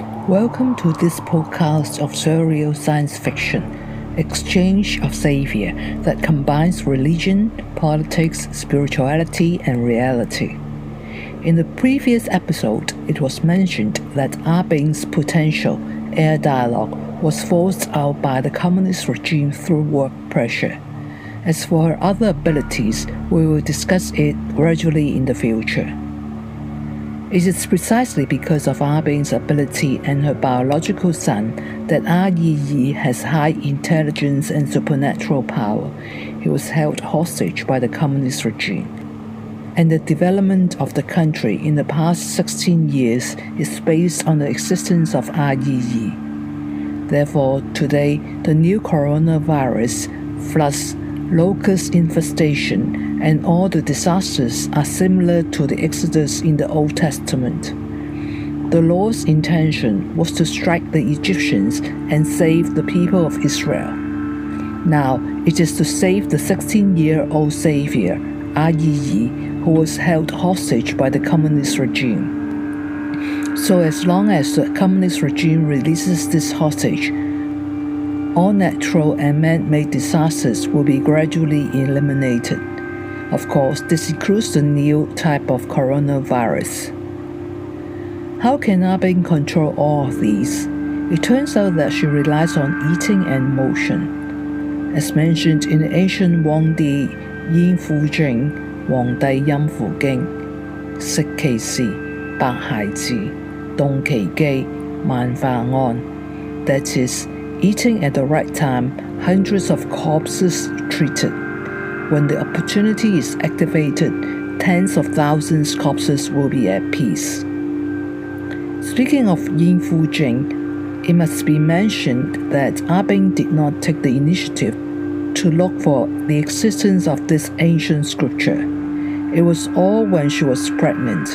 Welcome to this podcast of surreal science fiction, Exchange of Savior, that combines religion, politics, spirituality, and reality. In the previous episode, it was mentioned that Abing's potential air dialogue was forced out by the communist regime through work pressure. As for her other abilities, we will discuss it gradually in the future. It is precisely because of Abing's ability and her biological son that Ah Yi Yi has high intelligence and supernatural power. He was held hostage by the communist regime. And the development of the country in the past 16 years is based on the existence of Ah Yi Yi. Therefore, today, the new coronavirus, floods, locust infestation, and all the disasters are similar to the Exodus in the Old Testament. The Lord's intention was to strike the Egyptians and save the people of Israel. Now it is to save the 16 year old Savior, Ah Yi Yi, who was held hostage by the communist regime. So, as long as the communist regime releases this hostage, all natural and man made disasters will be gradually eliminated. Of course, this includes the new type of coronavirus. How can Abing control all of these? It turns out that she relies on eating and motion. As mentioned in the ancient Wang Di Yin Fu Jing, Wang Dai Yin Fu Ging, Sik Ki Si, Ba Hai Ji, Dong Ki Gi, Man Fa An. That is, eating at the right time, hundreds of corpses treated when the opportunity is activated, tens of thousands of corpses will be at peace. Speaking of Yin Fu Jing, it must be mentioned that ah Abing did not take the initiative to look for the existence of this ancient scripture. It was all when she was pregnant.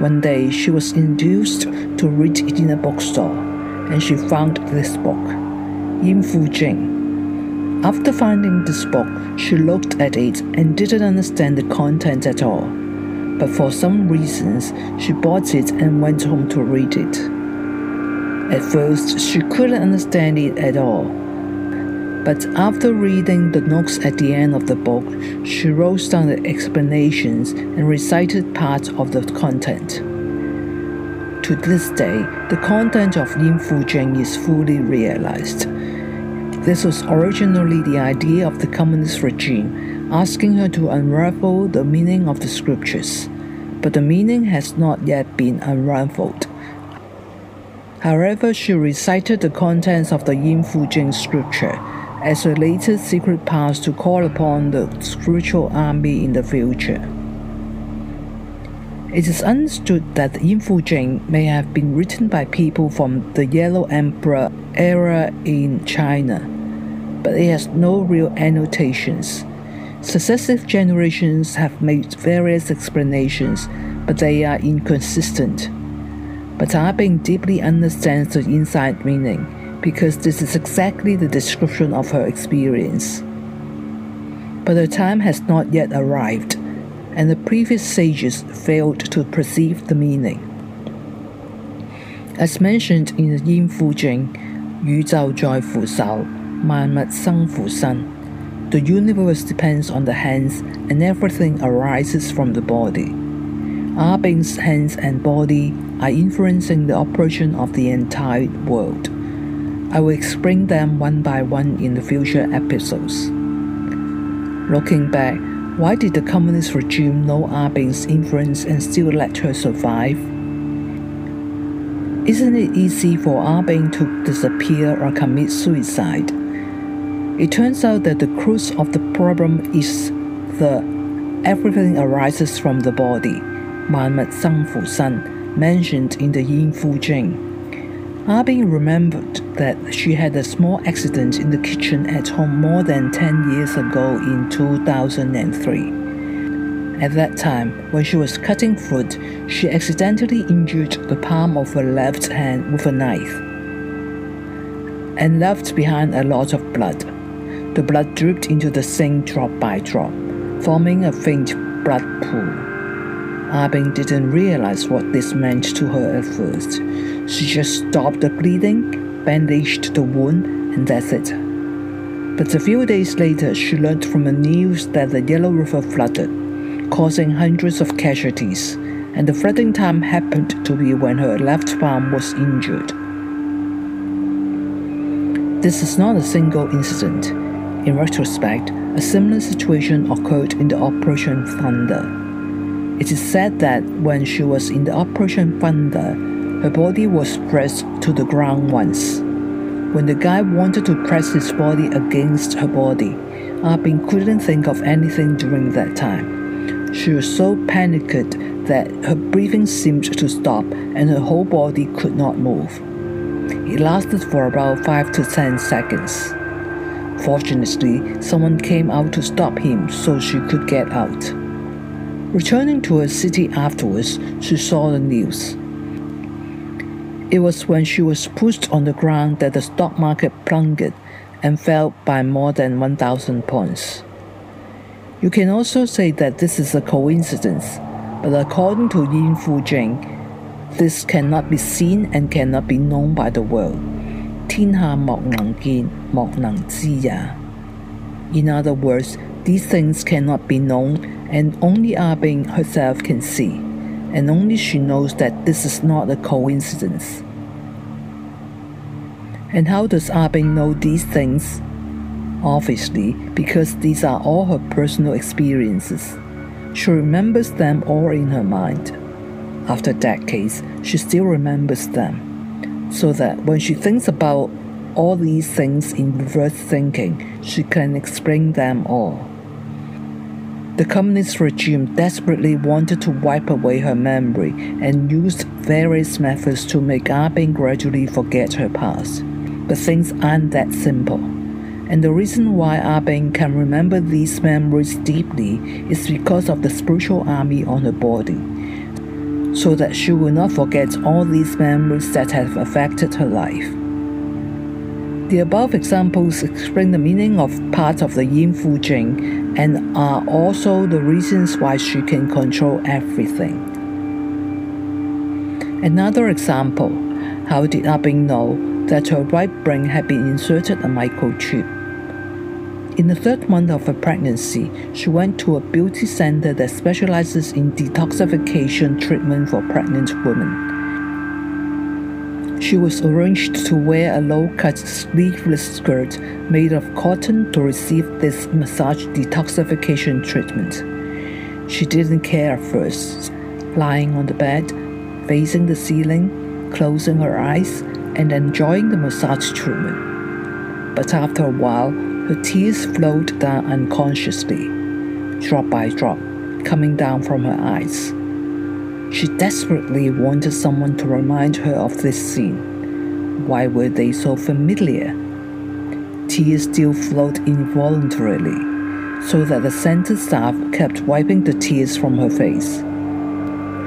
One day she was induced to read it in a bookstore, and she found this book, Yin Fu Jing after finding this book, she looked at it and didn't understand the content at all. But for some reasons, she bought it and went home to read it. At first, she couldn't understand it at all. But after reading the notes at the end of the book, she wrote down the explanations and recited part of the content. To this day, the content of Yin Fu Jing is fully realized. This was originally the idea of the communist regime, asking her to unravel the meaning of the scriptures. But the meaning has not yet been unraveled. However, she recited the contents of the Yin Fu Jing scripture as a latest secret pass to call upon the spiritual army in the future. It is understood that the Yin Fu Jing may have been written by people from the Yellow Emperor era in China but it has no real annotations. Successive generations have made various explanations, but they are inconsistent. But Abing deeply understands the inside meaning because this is exactly the description of her experience. But the time has not yet arrived, and the previous sages failed to perceive the meaning. As mentioned in the Yin Fu Jing, 萬物生乎身. The universe depends on the hands, and everything arises from the body. Abing's hands and body are influencing the operation of the entire world. I will explain them one by one in the future episodes. Looking back, why did the communist regime know our influence and still let her survive? Isn't it easy for our to disappear or commit suicide? It turns out that the crux of the problem is the everything arises from the body, 万物生乎身, mentioned in the Yin Fu Jing. Abing remembered that she had a small accident in the kitchen at home more than 10 years ago in 2003. At that time, when she was cutting fruit, she accidentally injured the palm of her left hand with a knife and left behind a lot of blood. The blood dripped into the sink drop by drop, forming a faint blood pool. Ah Abing didn't realize what this meant to her at first. She just stopped the bleeding, bandaged the wound, and that's it. But a few days later, she learned from the news that the Yellow River flooded, causing hundreds of casualties, and the flooding time happened to be when her left arm was injured. This is not a single incident. In retrospect, a similar situation occurred in the Operation Thunder. It is said that when she was in the Operation Thunder, her body was pressed to the ground once. When the guy wanted to press his body against her body, Abing couldn't think of anything during that time. She was so panicked that her breathing seemed to stop and her whole body could not move. It lasted for about 5 to 10 seconds. Fortunately, someone came out to stop him so she could get out. Returning to her city afterwards, she saw the news. It was when she was pushed on the ground that the stock market plunged and fell by more than 1,000 points. You can also say that this is a coincidence, but according to Yin Fu Jing, this cannot be seen and cannot be known by the world. 天下莫能见，莫能知也. In other words, these things cannot be known and only Abing herself can see, and only she knows that this is not a coincidence. And how does Abing know these things? Obviously, because these are all her personal experiences. She remembers them all in her mind. After decades, she still remembers them, so that when she thinks about all these things in reverse thinking, she can explain them all. The communist regime desperately wanted to wipe away her memory and used various methods to make Abing gradually forget her past. But things aren't that simple. And the reason why Abing can remember these memories deeply is because of the spiritual army on her body, so that she will not forget all these memories that have affected her life. The above examples explain the meaning of parts of the Yin Fu Jing and are also the reasons why she can control everything. Another example how did Abing know that her right brain had been inserted a microchip? In the third month of her pregnancy, she went to a beauty center that specializes in detoxification treatment for pregnant women. She was arranged to wear a low cut sleeveless skirt made of cotton to receive this massage detoxification treatment. She didn't care at first, lying on the bed, facing the ceiling, closing her eyes, and enjoying the massage treatment. But after a while, her tears flowed down unconsciously, drop by drop, coming down from her eyes. She desperately wanted someone to remind her of this scene. Why were they so familiar? Tears still flowed involuntarily, so that the center staff kept wiping the tears from her face.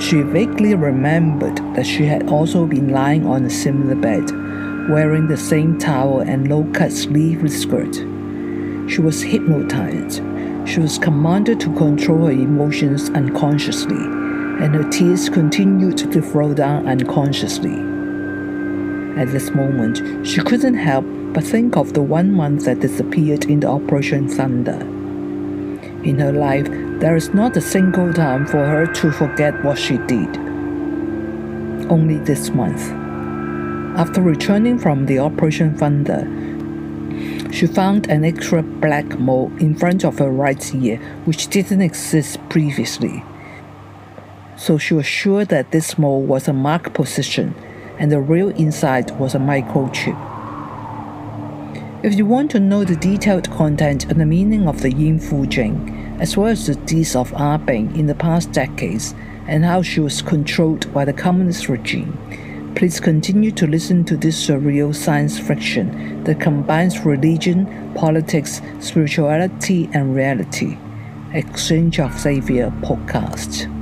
She vaguely remembered that she had also been lying on a similar bed, wearing the same towel and low cut sleeveless skirt. She was hypnotized. She was commanded to control her emotions unconsciously and her tears continued to flow down unconsciously. At this moment, she couldn't help but think of the one month that disappeared in the Operation Thunder. In her life, there is not a single time for her to forget what she did. Only this month. After returning from the Operation Thunder, she found an extra black mole in front of her right ear, which didn't exist previously so she was sure that this mole was a mark position and the real inside was a microchip. If you want to know the detailed content and the meaning of the Yin Fu Jing, as well as the deeds of ah Abing in the past decades and how she was controlled by the communist regime, please continue to listen to this surreal science fiction that combines religion, politics, spirituality, and reality. Exchange of Savior podcast.